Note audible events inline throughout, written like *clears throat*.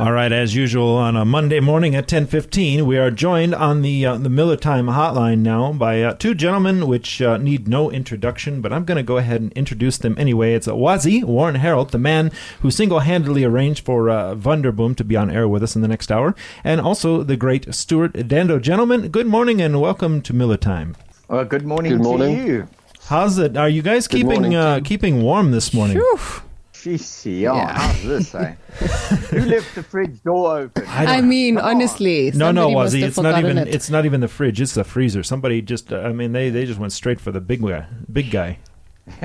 All right, as usual on a Monday morning at 10:15, we are joined on the uh, the Miller Time hotline now by uh, two gentlemen which uh, need no introduction, but I'm going to go ahead and introduce them anyway. It's Wazi Warren Harold, the man who single-handedly arranged for uh, Wonderboom to be on air with us in the next hour, and also the great Stuart Dando. Gentlemen, good morning and welcome to Miller Time. Well, good morning, Good morning. to you. How's it? Are you guys keeping morning, uh, keeping warm this morning? Jeez, yeah, how's this, eh? *laughs* Who left the fridge door open? I mean, honestly, No, no, somebody Wazzy. It's not even. It. It's not even the fridge. It's the freezer. Somebody just. Uh, I mean, they they just went straight for the big guy. Big guy. *laughs*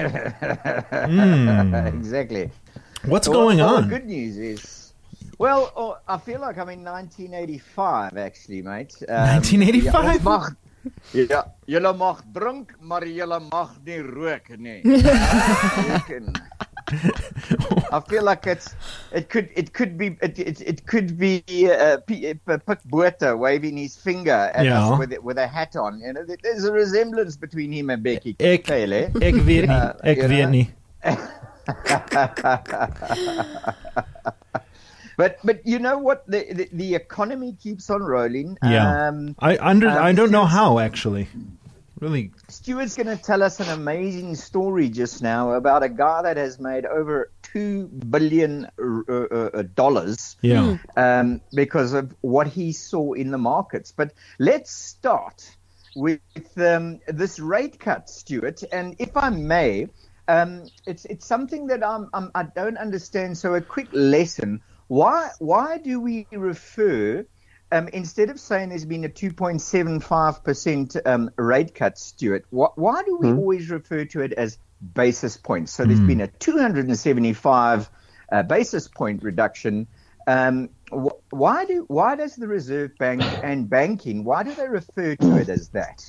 exactly. What's Well, going well, on? The good news is, well, oh, I feel like I'm in 1985, actually, mate. Um, 1985? Ja, ons mag, ja, julle mag drink, maar julle mag nie rook nie. *laughs* Roken. I feel like it's it could it could be it it, it could be uh, P- uh, Pik Botha waving his finger at Yeah. us with with a hat on. You know, there's a resemblance between him and Becky Ek-. Ek weet nie. Uh, Ek you weet know? nie. *laughs* But but you know what the the, the economy keeps on rolling. Yeah. Um, I under. um, I don't know how actually. Really. Stuart's going to tell us an amazing story just now about a guy that has made over two billion uh, uh, dollars Yeah. um, because of what he saw in the markets. But let's start with um, this rate cut, Stuart. And if I may, um, it's it's something that I'm, I'm I don't understand. So a quick lesson: why why do we refer um, instead of saying there's been a 2.75 percent um, rate cut, Stuart? Why, why do we always refer to it as basis points? So there's been a 275 uh, basis point reduction. Um, wh- why do why does the Reserve Bank *coughs* and banking why do they refer to it as that?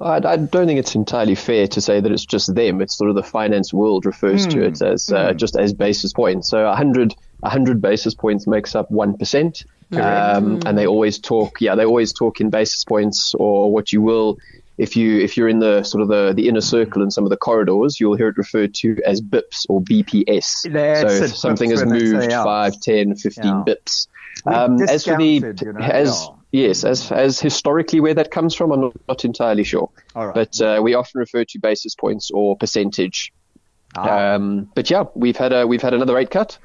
I, I don't think it's entirely fair to say that it's just them. It's sort of the finance world refers to it as uh, just as basis points. So 100, 100 basis points makes up 1%. Um, and they always talk, yeah, they always talk in basis points or what you will. If you if you're in the sort of the, the inner circle in some of the corridors, you'll hear it referred to as bips or BPS. That's so something has moved yeah. 5, 10, 15 Yeah. bips. Um, as for the you know, as yeah. yes, as as historically where that comes from, I'm not, not entirely sure. Right. But uh, we often refer to basis points or percentage. Ah. Um, but yeah, we've had a we've had another rate cut,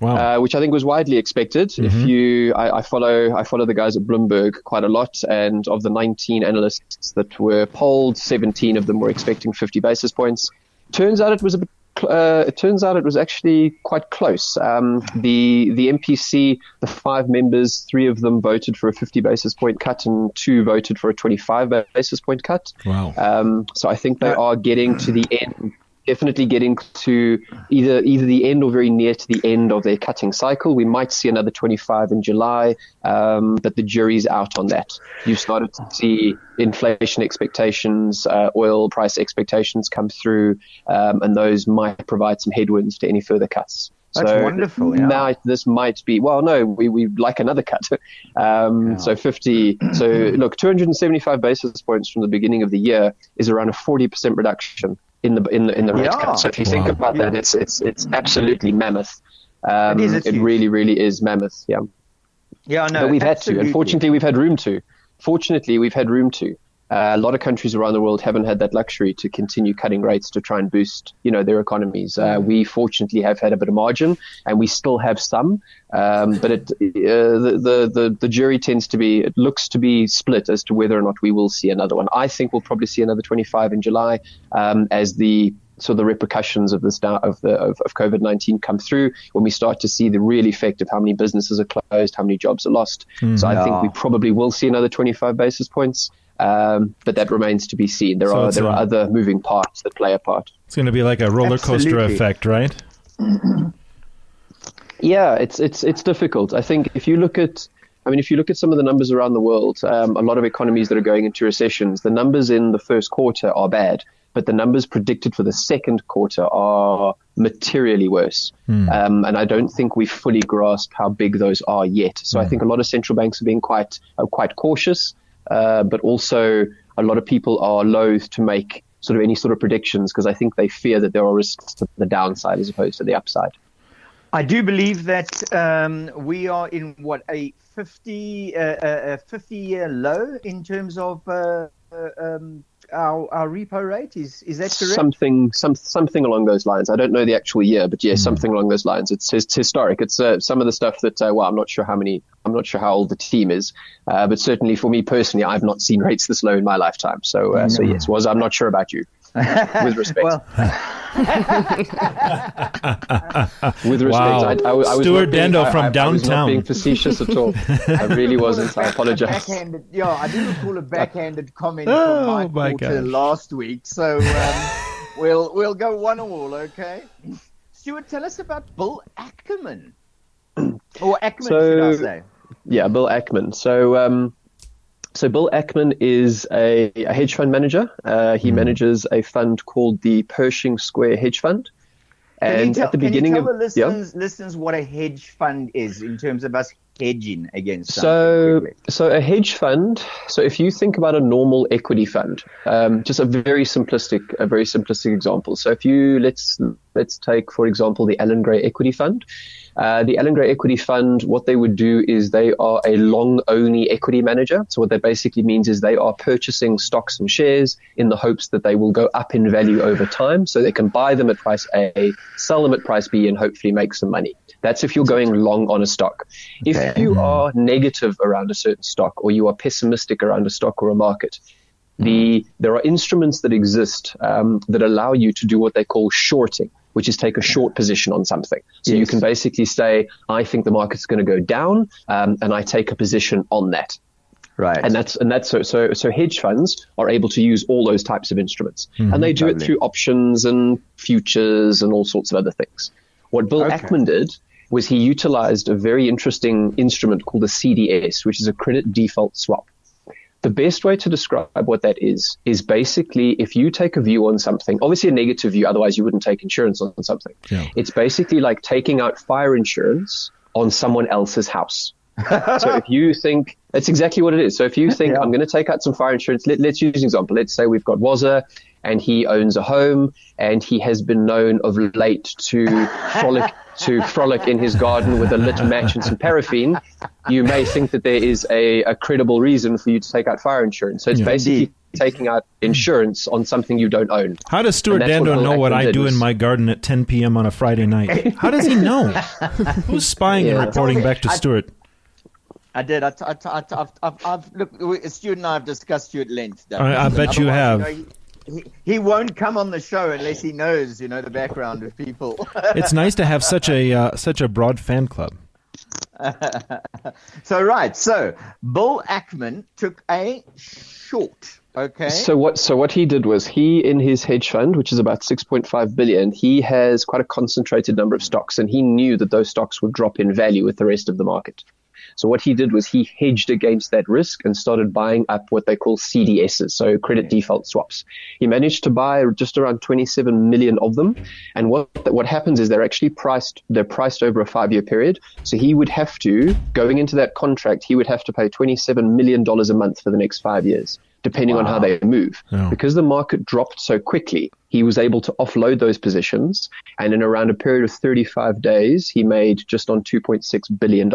Wow. uh, which I think was widely expected. If you, I, I follow I follow the guys at Bloomberg quite a lot, and of the 19 analysts that were polled, 17 of them were expecting 50 basis points. Turns out it was a bit. Uh, it turns out it was actually quite close. Um, the the MPC, the five members, three of them voted for a 50 basis point cut, and two voted for a 25 basis point cut. wow. Um, so I think they are getting to the end, definitely getting to either either the end or very near to the end of their cutting cycle. We might see another 25 in July, um, but the jury's out on that. You've started to see inflation expectations, uh, oil price expectations come through, um, and those might provide some headwinds to any further cuts. That's so wonderful, yeah. Might, this might be well, no, we we like another cut. *laughs* Um, So 50. So look, 275 basis points from the beginning of the year is around a 40 percent reduction in the in the in the rate Yeah. cut. So if you think Wow. about that, it's it's it's absolutely mammoth. Um, It is, it really, really is mammoth. Yeah, yeah, no, but we've had to. Unfortunately, we've had room to. Fortunately, we've had room to. Uh, a lot of countries around the world haven't had that luxury to continue cutting rates to try and boost, you know, their economies. Uh, we fortunately have had a bit of margin, and we still have some. Um, but it, uh, the, the the the jury tends to be, it looks to be split as to whether or not we will see another one. I think we'll probably see another 25 in July um, as the so the repercussions of this down, of the of, of COVID nineteen come through when we start to see the real effect of how many businesses are closed, how many jobs are lost. So I think we probably will see another twenty five basis points, um, but that remains to be seen. There So are there a- are other moving parts that play a part. It's going to be like a roller coaster effect, right? *clears throat* Yeah, it's it's it's difficult. I think if you look at, I mean, if you look at some of the numbers around the world, um, a lot of economies that are going into recessions, the numbers in the first quarter are bad, but the numbers predicted for the second quarter are materially worse. Um, and I don't think we fully grasp how big those are yet. So I think a lot of central banks are being quite uh, quite cautious, uh, but also a lot of people are loath to make sort of any sort of predictions because I think they fear that there are risks to the downside as opposed to the upside. I do believe that um, we are in what a 50 uh, uh, 50 year low in terms of uh, uh, um, our, our repo rate. Is is that correct? Something some something along those lines. I don't know the actual year, but yeah, mm. something along those lines. It's, it's historic. It's uh, some of the stuff that uh, well, I'm not sure how many. I'm not sure how old the team is, uh, but certainly for me personally, I've not seen rates this low in my lifetime. So mm. so yes, was I'm not sure about you. With respect. well, *laughs* with respect, wow. I, I, I was Stuart Dando being, from I, downtown. I was not being facetious at all. *laughs* I really wasn't. I apologize. Backhanded, yeah, I didn't recall a backhanded comment oh, from Mike Porter last week. So um, *laughs* we'll we'll go one all, okay? Stuart, tell us about Bill Ackman. or Ackman, so, should I say? Yeah, Bill Ackman. So. Um, so Bill Ackman is a, a hedge fund manager. Uh, he mm. manages a fund called the Pershing Square Hedge Fund. And tell, at the beginning of listeners, yeah. listeners what a hedge fund is in terms of us hedging against so so a hedge fund so if you think about a normal equity fund um, just a very simplistic a very simplistic example so if you let's let's take for example the Allan Gray equity fund uh, the Allan Gray Equity Fund, what they would do is they are a long only equity manager. So what that basically means is they are purchasing stocks and shares in the hopes that they will go up in value over time. So they can buy them at price A, sell them at price B, and hopefully make some money. That's if you're going long on a stock. If you are negative around a certain stock or you are pessimistic around a stock or a market, the, there are instruments that exist um, that allow you to do what they call shorting which is take a short position on something. So yes. you can basically say, I think the market's going to go down, um, and I take a position on that. Right. And that's and that's so so so hedge funds are able to use all those types of instruments. Mm-hmm, and they do it through options and futures and all sorts of other things. What Bill okay. Ackman did was he utilized a very interesting instrument called a CDS, which is a credit default swap. The best way to describe what that is is basically if you take a view on something, obviously a negative view, otherwise you wouldn't take insurance on something. Yeah. It's basically like taking out fire insurance on someone else's house. *laughs* so if you think that's exactly what it is. So if you think yeah. I'm going to take out some fire insurance, let, us use an example. Let's say we've got Wazza and he owns a home and he has been known of late to *laughs* frolic to frolic in his garden with a lit match and some paraffin, you may think that there is a, a credible reason for you to take out fire insurance. So it's yeah. basically Indeed. taking out insurance on something you don't own. How does Stuart Dando what know what I do in my garden at 10 p.m. on a Friday night? How does he know? *laughs* Who's spying yeah. and reporting back to Stuart? I did. I, I, I, I've, I've, I've, look, Stuart and I have discussed you at length. I, I bet you have. You know, he, he won't come on the show unless he knows, you know, the background of people. *laughs* it's nice to have such a uh, such a broad fan club. *laughs* so right, so Bill Ackman took a short. Okay. So what? So what he did was he, in his hedge fund, which is about 6.5 billion, he has quite a concentrated number of stocks, and he knew that those stocks would drop in value with the rest of the market. So what he did was he hedged against that risk and started buying up what they call CDSs, so credit default swaps. He managed to buy just around 27 million of them. And what what happens is they're actually priced they're priced over a five year period. So he would have to going into that contract he would have to pay 27 million dollars a month for the next five years depending wow. on how they move. Yeah. Because the market dropped so quickly, he was able to offload those positions. And in around a period of 35 days, he made just on $2.6 billion.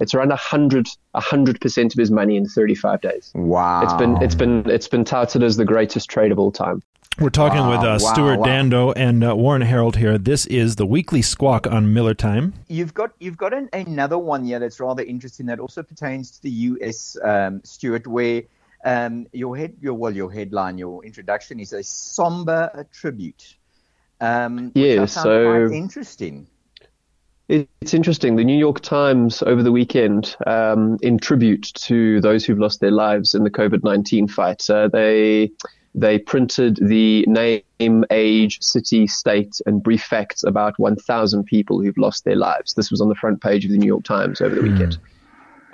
It's around 100, 100% of his money in 35 days. Wow. It's been, it's been, it's been touted as the greatest trade of all time. We're talking wow, with uh, wow, Stuart wow. Dando and uh, Warren Harold here. This is the weekly squawk on Miller Time. You've got you've got an, another one here that's rather interesting that also pertains to the U.S. Um, Stuart, where um, your head, your well, your headline, your introduction is a somber tribute. Um, yeah, so interesting. It's interesting. The New York Times over the weekend, um, in tribute to those who've lost their lives in the COVID nineteen fight, uh, they they printed the name, age, city, state, and brief facts about 1,000 people who've lost their lives. This was on the front page of the New York Times over the mm.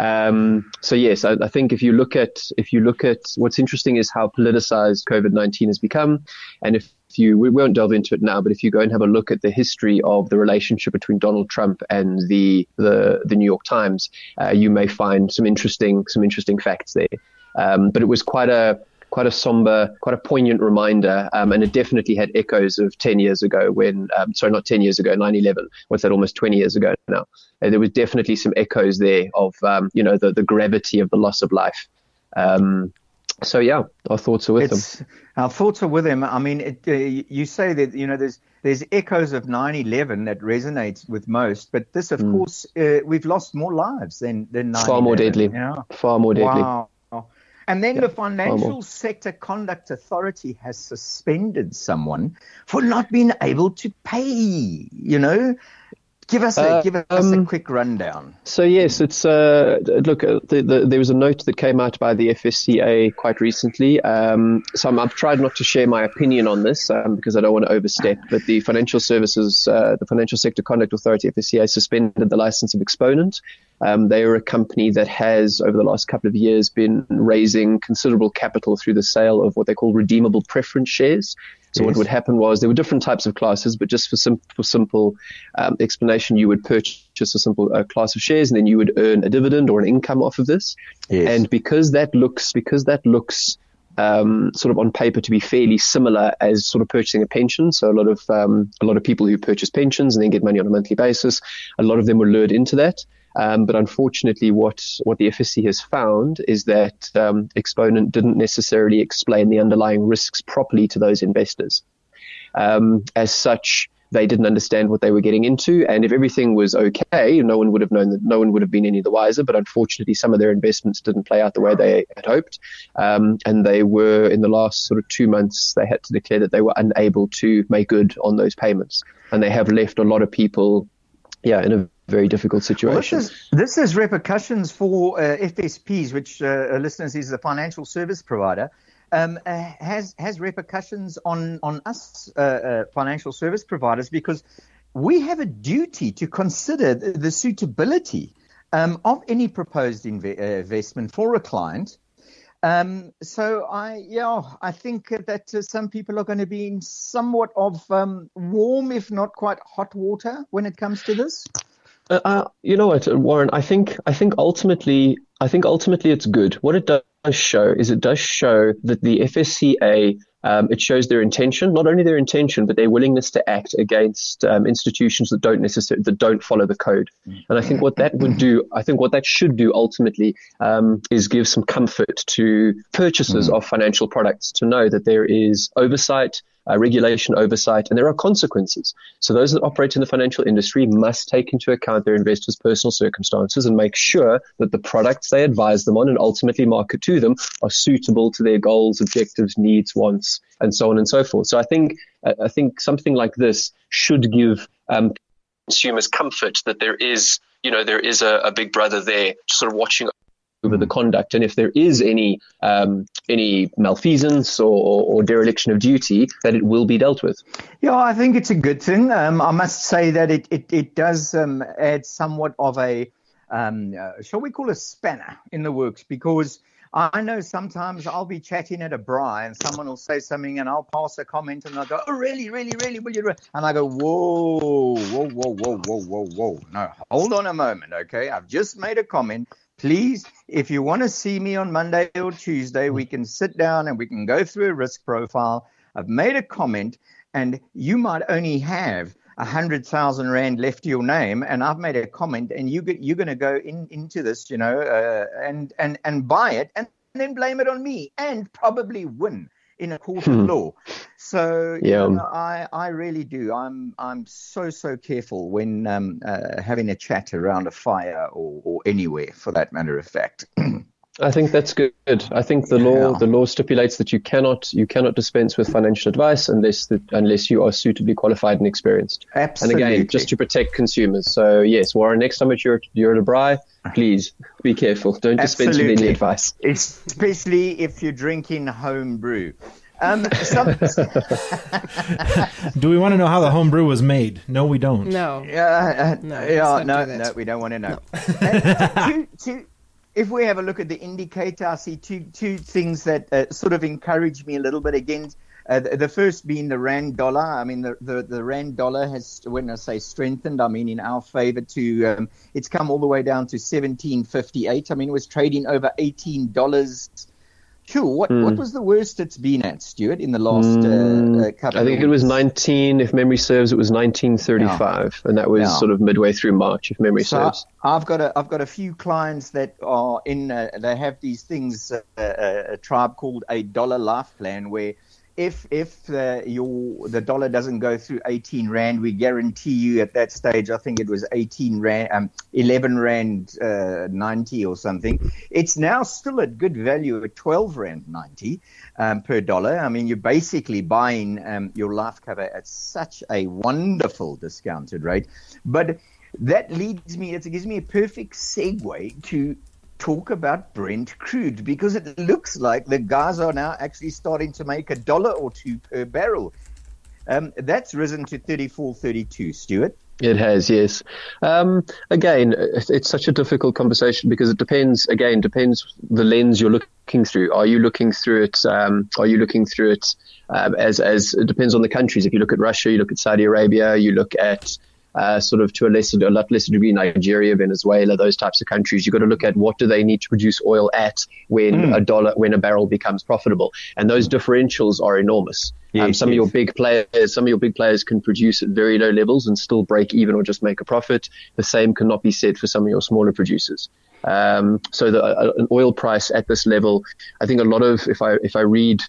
Um, so yes, I, I, think if you look at if you look at what's interesting is how politicized COVID nineteen has become, and if you we won't delve into it now, but if you go and have a look at the history of the relationship between Donald Trump and the the, the New York Times, uh, you may find some interesting some interesting facts there. Um, but it was quite a quite a somber, quite a poignant reminder, um, and it definitely had echoes of 10 years ago when, um, sorry, not 10 years ago, 9/11. What's that? Almost 20 years ago now. Uh, there was definitely some echoes there of, um, you know, the the gravity of the loss of life. Um, so yeah, our thoughts are with It's, them. our thoughts are with him. I mean, it, uh, you say that you know there's there's echoes of 9/11 that resonates with most, but this, of course, uh, we've lost more lives than than 9/11. Hmm. Far more deadly. Yeah. Far more deadly. Wow. And then Yeah, the Financial. Sector Conduct Authority has suspended someone for not being able to pay. You know, give us a Uh, give us a um, quick rundown. So yes, it's uh, look. Uh, the, the, there was a note that came out by the FSCA quite recently. Um, so I'm, I've tried not to share my opinion on this um, because I don't want to overstep. But the Financial Services, uh, the Financial Sector Conduct Authority (FSCA) suspended the license of Exponent. Um, they are a company that has, over the last couple of years, been raising considerable capital through the sale of what they call redeemable preference shares. So what would happen was there were different types of classes, but just for, sim- for simple um, explanation, you would purchase a simple uh, class of shares, and then you would earn a dividend or an income off of this. Yes. And because that looks because that looks um, sort of on paper to be fairly similar as sort of purchasing a pension. So a lot of um, a lot of people who purchase pensions and then get money on a monthly basis, a lot of them were lured into that. Um, but unfortunately, what what the FSC has found is that um, Exponent didn't necessarily explain the underlying risks properly to those investors. Um, as such, they didn't understand what they were getting into, and if everything was okay, no one would have known that. No one would have been any the wiser. But unfortunately, some of their investments didn't play out the way they had hoped, um, and they were in the last sort of two months they had to declare that they were unable to make good on those payments, and they have left a lot of people, yeah, in a very difficult Well, this situation. is this is repercussions for uh, FSPs, which uh, listeners is a financial service provider. Um, uh, has has repercussions on on us uh, uh, financial service providers because we have a duty to consider the, the suitability um, of any proposed inve- uh, investment for a client. Um, so I, yeah, I think that uh, some people are going to be in somewhat of um, warm, if not quite hot water when it comes to this. Uh, uh, you know what, Warren? I think I think ultimately I think ultimately it's good. What it does show is it does show that the FSCA um, it shows their intention, not only their intention, but their willingness to act against um, institutions that don't necessarily that don't follow the code. And I think what that would do, I think what that should do ultimately um, is give some comfort to purchasers of financial products to know that there is oversight uh, regulation oversight, and there are consequences. So those that operate in the financial industry must take into account their investors' personal circumstances and make sure that the products they advise them on and ultimately market to them are suitable to their goals, objectives, needs, wants, and so on and so forth. So I think uh, I think something like this should give um, consumers comfort that there is you know there is a, a big brother there sort of watching over the conduct, and if there is any um, any malfeasance or, or dereliction of duty, that it will be dealt with. Yeah, I think it's a good thing. Um, I must say that it it, it does um, add somewhat of a um, uh, shall we call a spanner in the works because I know sometimes I'll be chatting at a braai and someone will say something and I'll pass a comment and I'll go, oh really, really, really, will you? re-" And I go, whoa, whoa, whoa, whoa, whoa, whoa, whoa. No, hold on a moment, okay? I've just made a comment. Please, if you want to see me on Monday or Tuesday, we can sit down and we can go through a risk profile. I've made a comment, and you might only have a hundred thousand rand left to your name, and I've made a comment, and you get, you're going to go in into this, you know, uh, and and and buy it, and then blame it on me, and probably win in a court of law. So you Yeah. know, I I really do. I'm I'm so so careful when um, uh, having a chat around a fire or, or anywhere, for that matter of fact. *clears throat* I think that's good. I think the law the law stipulates that you cannot you cannot dispense with financial advice unless that unless you are suitably qualified and experienced. Absolutely. And again, just to protect consumers. So yes, Warren, next time that you're you're at a braai, please be careful. Don't dispense with any advice. especially if you're drinking home brew. Um, some, *laughs* *laughs* Do we want to know how the home brew was made? No, we don't. No. Yeah, uh, No, yeah, no, do no, we don't want to know. Uh, two, two, if we have a look at the indicator, I see two two things that uh, sort of encourage me a little bit. Again, uh, the, the first being the rand dollar. I mean, the, the, the rand dollar has, when I say strengthened, I mean in our favor. To um, it's come all the way down to seventeen fifty eight. I mean, it was trading over eighteen dollars Cool. What mm. what was the worst it's been at, Stuart, in the last mm, uh, couple? Of years? I think it was 19. If memory serves, it was 1935, yeah. and that was sort of midway through March, if memory so serves. I've got a I've got a few clients that are in. Uh, they have these things. Uh, a, a tribe called a dollar life plan where if if uh, your the dollar doesn't go through 18 rand, we guarantee you at that stage. I think it was 18 rand, um, 11 rand uh, 90 or something. It's now still at good value at 12 rand 90 um, per dollar. I mean, you're basically buying um, your life cover at such a wonderful discounted rate, but that leads me, it gives me a perfect segue to talk about Brent crude because it looks like the guys are now actually starting to make a dollar or two per barrel. Um, that's risen to 34, 32, Stuart. It has, yes. Um, again, it's such a difficult conversation because it depends. Again, depends the lens you're looking through. Are you looking through it? Um, are you looking through it um, as as it depends on the countries? If you look at Russia, you look at Saudi Arabia, you look at uh, sort of to a lesser, a lot lesser degree, Nigeria, Venezuela, those types of countries. You've got to look at what do they need to produce oil at when mm. a dollar, when a barrel becomes profitable, and those differentials are enormous. Yes, um, some yes. of your big players, some of your big players can produce at very low levels and still break even or just make a profit. The same cannot be said for some of your smaller producers. Um, so the, uh, an oil price at this level, I think a lot of if I if I read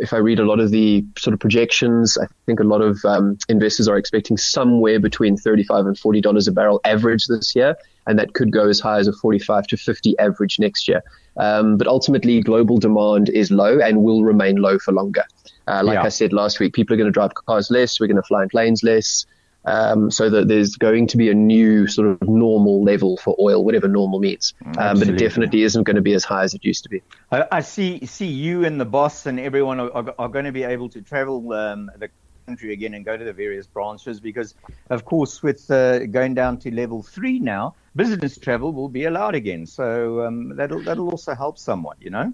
if I read a lot of the sort of projections, I think a lot of um, investors are expecting somewhere between 35 and 40 dollars a barrel average this year, and that could go as high as a 45 to 50 average next year. Um, but ultimately, global demand is low and will remain low for longer. Uh, like yeah. I said last week, people are going to drive cars less, we're going to fly in planes less. Um, so that there's going to be a new sort of normal level for oil, whatever normal means. Um, but it definitely isn't going to be as high as it used to be. I, I see see you and the boss and everyone are, are, are going to be able to travel um, the country again and go to the various branches because, of course, with uh, going down to level three now, business travel will be allowed again. So um, that'll that'll also help somewhat, you know.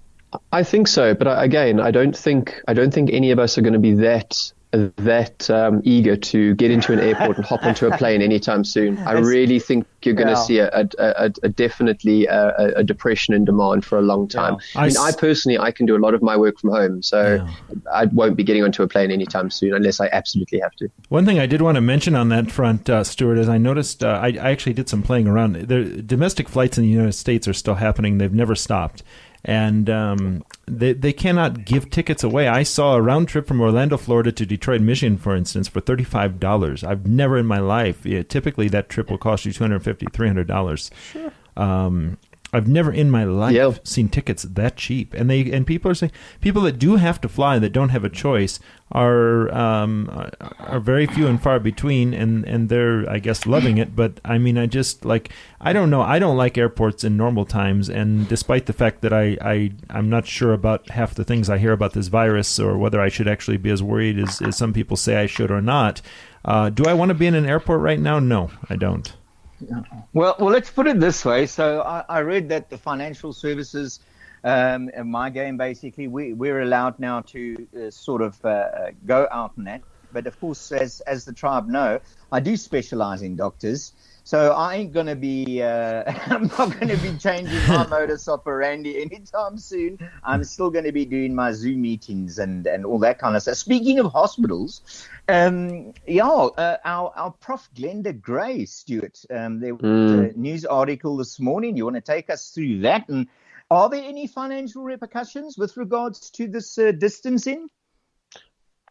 I think so, but again, I don't think I don't think any of us are going to be that that um, eager to get into an airport and hop onto a plane anytime soon. I really think you're going to yeah. see a, a, a, a definitely a, depression in demand for a long time. Yeah. I, I mean, I personally, I can do a lot of my work from home, so yeah. I won't be getting onto a plane anytime soon unless I absolutely have to. One thing I did want to mention on that front, uh, Stuart, is I noticed uh, I, I, actually did some playing around. The domestic flights in the United States are still happening; they've never stopped and um, they they cannot give tickets away. I saw a round trip from Orlando, Florida to Detroit, Michigan, for instance, for thirty five dollars. I've never in my life. Yeah, typically, that trip will cost you two hundred fifty, three hundred dollars. Sure. Um, I've never in my life yeah. seen tickets that cheap, and they and people are saying people that do have to fly that don't have a choice are um, are very few and far between, and and they're I guess loving it. But I mean, I just like I don't know. I don't like airports in normal times, and despite the fact that I I I'm not sure about half the things I hear about this virus or whether I should actually be as worried as, as some people say I should or not. Uh, do I want to be in an airport right now? No, I don't. Well, well, let's put it this way. So I, I read that the financial services, um, my game, basically, we, we're allowed now to uh, sort of uh, uh go out in that. But of course, as as the tribe know, I do specialize in doctors. So I ain't gonna be. Uh, *laughs* I'm not gonna be changing my *laughs* modus operandi anytime soon. I'm still gonna be doing my Zoom meetings and and all that kind of stuff. Speaking of hospitals, um, yeah, uh, our our Prof Glenda Gray, Stuart. Um, there was mm. a news article this morning. You want to take us through that? And are there any financial repercussions with regards to this uh, distancing?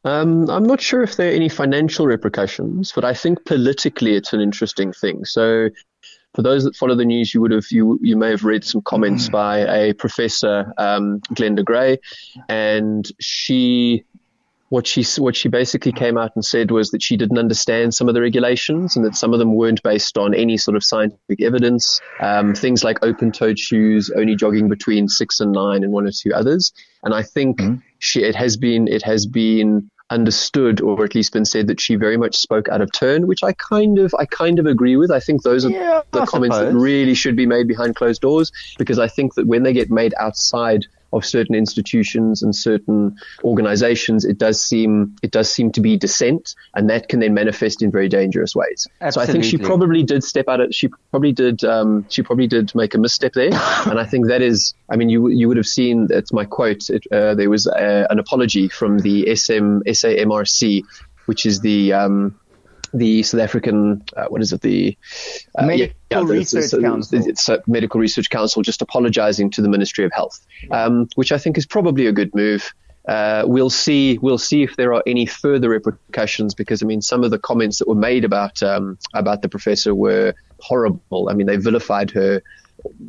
Um, I'm not sure if there are any financial repercussions, but I think politically it's an interesting thing. So, for those that follow the news, you would have you you may have read some comments mm. by a professor, um, Glenda Gray, and she what she what she basically came out and said was that she didn't understand some of the regulations and that some of them weren't based on any sort of scientific evidence. Um, things like open-toed shoes, only jogging between six and nine, and one or two others. And I think mm she it has been it has been understood or at least been said that she very much spoke out of turn, which I kind of I kind of agree with. I think those are yeah, the I comments suppose. that really should be made behind closed doors because I think that when they get made outside of certain institutions and certain organizations, it does seem it does seem to be dissent, and that can then manifest in very dangerous ways. Absolutely. So I think she probably did step out. Of, she probably did. Um, she probably did make a misstep there, *laughs* and I think that is. I mean, you you would have seen. That's my quote. It, uh, there was a, an apology from the SM SAMRC, which is the um, the South African, uh, what is it, the uh, Medical yeah, Research Council. It's a Medical Research Council just apologizing to the Ministry of Health, um, which I think is probably a good move. Uh, we'll see. We'll see if there are any further repercussions because I mean, some of the comments that were made about um, about the professor were horrible. I mean, they vilified her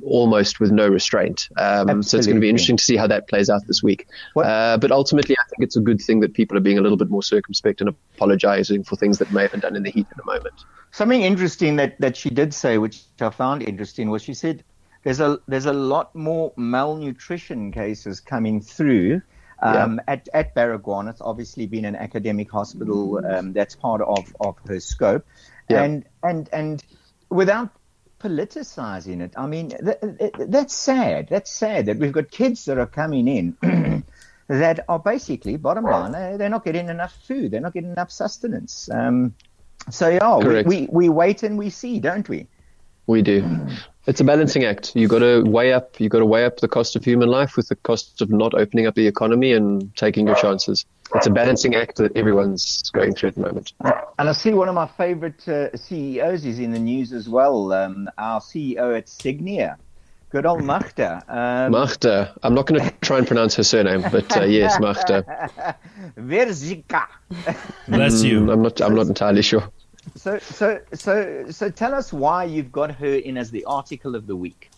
almost with no restraint. Um, so it's going to be interesting to see how that plays out this week. Uh, but ultimately, I think it's a good thing that people are being a little bit more circumspect and apologizing for things that may have been done in the heat of the moment. Something interesting that, that she did say, which I found interesting, was she said there's a there's a lot more malnutrition cases coming through. Um, yeah. at, at Baragwanath. It's obviously been an academic hospital um, that's part of, of her scope. Yeah. And, and, and without politicizing it. I mean, th- th- that's sad. That's sad that we've got kids that are coming in *clears throat* that are basically, bottom line, they're not getting enough food. They're not getting enough sustenance. Um, so yeah, we, we, we wait and we see, don't we? We do. It's a balancing act. You got to weigh up. You got to weigh up the cost of human life with the cost of not opening up the economy and taking your chances. It's a balancing act that everyone's going through at the moment. And I see one of my favorite uh, CEOs is in the news as well. Um, our CEO at Sygnia, good old Magda. Um, Magda. I'm not going to try and pronounce her surname, but uh, yes, Magda. *laughs* Wierzycka. Bless you. Mm, I'm not. I'm not entirely sure. So, so, so, so, tell us why you've got her in as the article of the week.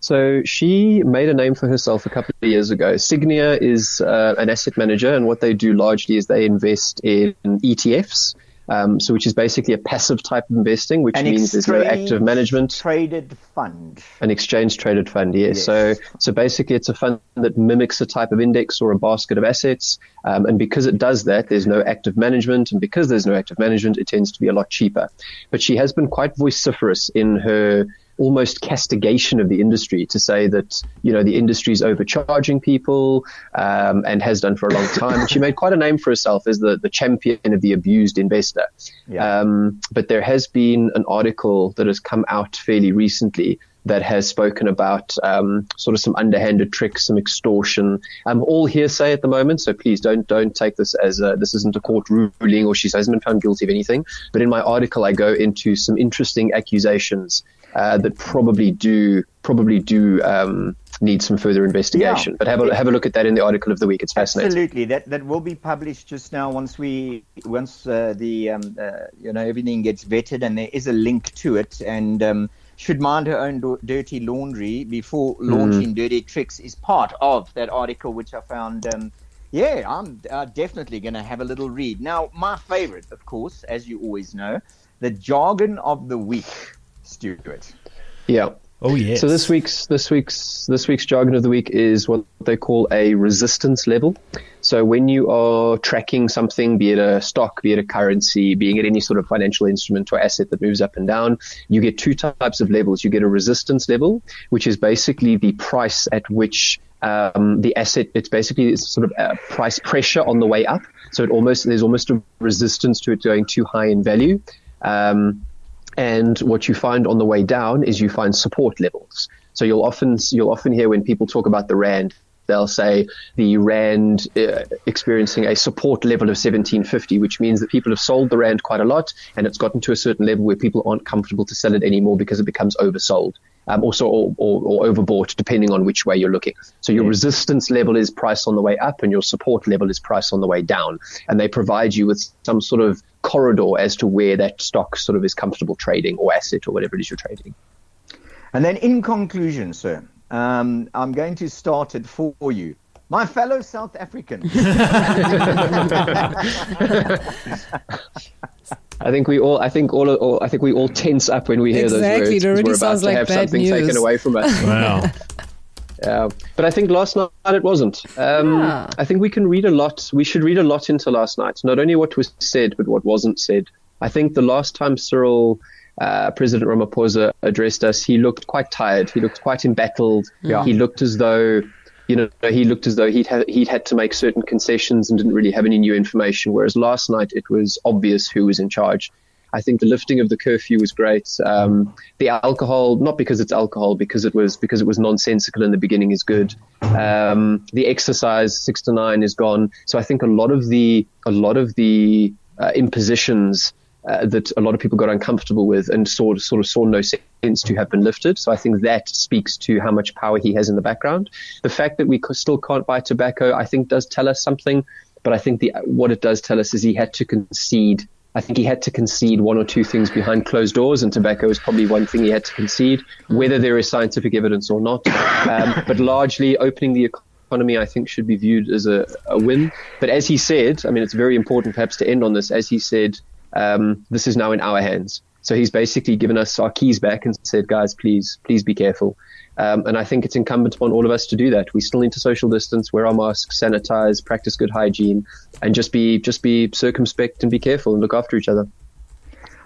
So she made a name for herself a couple of years ago. Sygnia is uh, an asset manager, and what they do largely is they invest in ETFs. Um, so which is basically a passive type of investing, which an means there's no active management. Traded fund. An exchange traded fund, yes. yes. So so basically, it's a fund that mimics a type of index or a basket of assets, um, and because it does that, there's no active management, and because there's no active management, it tends to be a lot cheaper. But she has been quite vociferous in her almost castigation of the industry to say that you know the industry is overcharging people um, and has done for a long time. she made quite a name for herself as the the champion of the abused investor. Yeah. Um, but there has been an article that has come out fairly recently that has spoken about um, sort of some underhanded tricks, some extortion. Um, all hearsay at the moment, so please don't don't take this as a, this isn't a court ruling or she hasn't been found guilty of anything. But in my article, I go into some interesting accusations uh, that probably do probably do um, need some further investigation. Yeah. But have a have a look at that in the article of the week. It's fascinating. Absolutely, that that will be published just now once we once uh, the um, uh, you know everything gets vetted and there is a link to it and. Um, should mind her own do- dirty laundry before mm. launching dirty tricks is part of that article which I found um, yeah, I'm uh, definitely going to have a little read. Now, my favorite, of course, as you always know, the jargon of the week. Stuart. Yeah. Oh yes. So this week's this week's this week's jargon of the week is what they call a resistance level. So when you are tracking something, be it a stock, be it a currency, being it any sort of financial instrument or asset that moves up and down, you get two types of levels. You get a resistance level, which is basically the price at which um, the asset. It's basically it's sort of a price pressure on the way up. So it almost there's almost a resistance to it going too high in value. Um, and what you find on the way down is you find support levels. So you'll often you'll often hear when people talk about the rand, they'll say the rand uh, experiencing a support level of 1750, which means that people have sold the rand quite a lot, and it's gotten to a certain level where people aren't comfortable to sell it anymore because it becomes oversold. Um, also, or, or, or, overbought, depending on which way you're looking. So your yeah. resistance level is price on the way up, and your support level is price on the way down. And they provide you with some sort of corridor as to where that stock sort of is comfortable trading or asset or whatever it is you're trading. And then, in conclusion, sir, um, I'm going to start it for you. My fellow South African. *laughs* I think we all, I think all, all, I think we all tense up when we hear exactly. those words. Exactly, it already sounds like have bad something news. taken away from us. Wow. *laughs* Yeah, but I think last night it wasn't. Um, yeah. I think we can read a lot. We should read a lot into last night. Not only what was said, but what wasn't said. I think the last time Cyril, uh, President Ramaphosa, addressed us, he looked quite tired. He looked quite embattled. Yeah. He looked as though you know, he looked as though he'd had, he'd had to make certain concessions and didn't really have any new information. Whereas last night it was obvious who was in charge. I think the lifting of the curfew was great. Um, the alcohol, not because it's alcohol, because it was because it was nonsensical in the beginning, is good. Um, the exercise six to nine is gone. So I think a lot of the a lot of the uh, impositions uh, that a lot of people got uncomfortable with and saw sort of saw no sense to have been lifted. So I think that speaks to how much power he has in the background. The fact that we still can't buy tobacco, I think, does tell us something. But I think the what it does tell us is he had to concede. I think he had to concede one or two things behind closed doors, and tobacco is probably one thing he had to concede, whether there is scientific evidence or not. Um, *laughs* but largely, opening the economy, I think, should be viewed as a, a win. But as he said, I mean, it's very important perhaps to end on this. As he said, um, this is now in our hands. So he's basically given us our keys back and said, guys, please, please be careful. Um, and I think it's incumbent upon all of us to do that. We still need to social distance, wear our masks, sanitize, practice good hygiene, and just be just be circumspect and be careful and look after each other.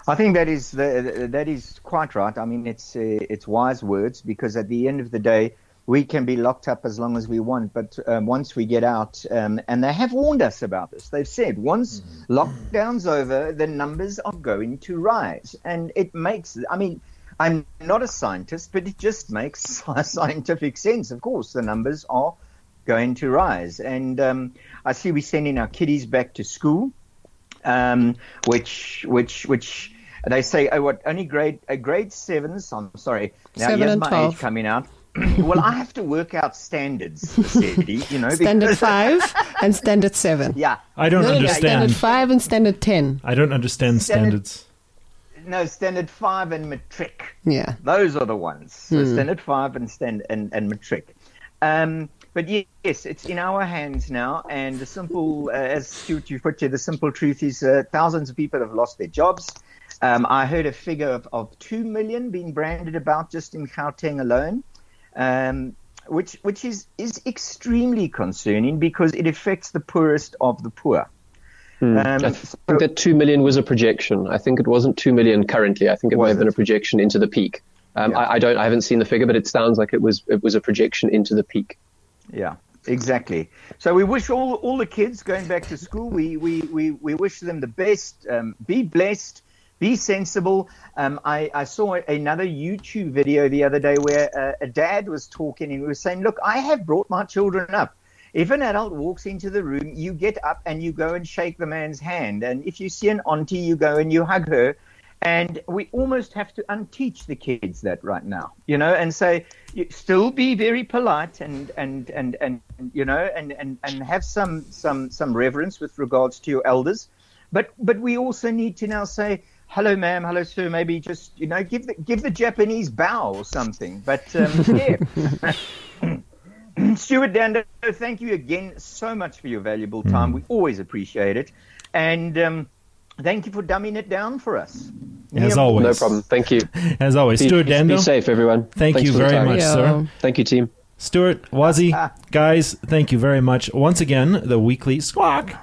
I think that is the, that is quite right. I mean, it's uh, it's wise words because at the end of the day, we can be locked up as long as we want, but um, once we get out, um, and they have warned us about this, they've said once mm-hmm. lockdown's over, the numbers are going to rise. And it makes, I mean, I'm not a scientist, but it just makes *laughs* scientific sense. Of course, the numbers are going to rise. And um, I see we're sending our kiddies back to school, um, which, which, which, they say, oh, what only grade, uh, grade sevens. I'm sorry. Now Seven here's and my 12. age coming out. *clears throat* well, I have to work out standards, Sadie, you know. *laughs* Standard five *laughs* and standard seven. Yeah. I don't No, no, no, understand. Standard five and standard ten. I don't understand Standard- standards. No, standard five and matric. Yeah. Those are the ones. So standard five and stand and, and matric. Um, but yes, it's in our hands now. And the simple, uh, as Stuart you put it, the simple truth is uh, thousands of people have lost their jobs. Um, I heard a figure of, of two million being branded about just in Gauteng alone. Um, which which is, is extremely concerning because it affects the poorest of the poor. Um, I think that two million was a projection. I think it wasn't two million currently. I think it might have been a projection into the peak. Um, Yeah. I, I don't. I haven't seen the figure, but it sounds like it was it was a projection into the peak. Yeah, exactly. So we wish all all the kids going back to school. We we we, we wish them the best. Um, be blessed. Be sensible. Um, I, I saw another YouTube video the other day where uh, a dad was talking and he was saying, "Look, I have brought my children up. If an adult walks into the room, you get up and you go and shake the man's hand. And if you see an auntie, you go and you hug her. And we almost have to unteach the kids that right now, you know, and say, still be very polite and, and, and, and, you know, and, and, and have some, some, some reverence with regards to your elders. But, but we also need to now say, hello, ma'am, hello, sir, maybe just, you know, give the, give the Japanese bow or something. But, um, *laughs* yeah. *clears throat* Stuart Dando, thank you again so much for your valuable time. We always appreciate it. And um, thank you for dumbing it down for us. As Yeah. always. No problem. Thank you. As always. Be, Stuart Dando. be safe, everyone. Thank Thanks you very much, Yeah. sir. Thank you, team. Stuart, Wazzy, *laughs* guys, thank you very much. Once again, the weekly squawk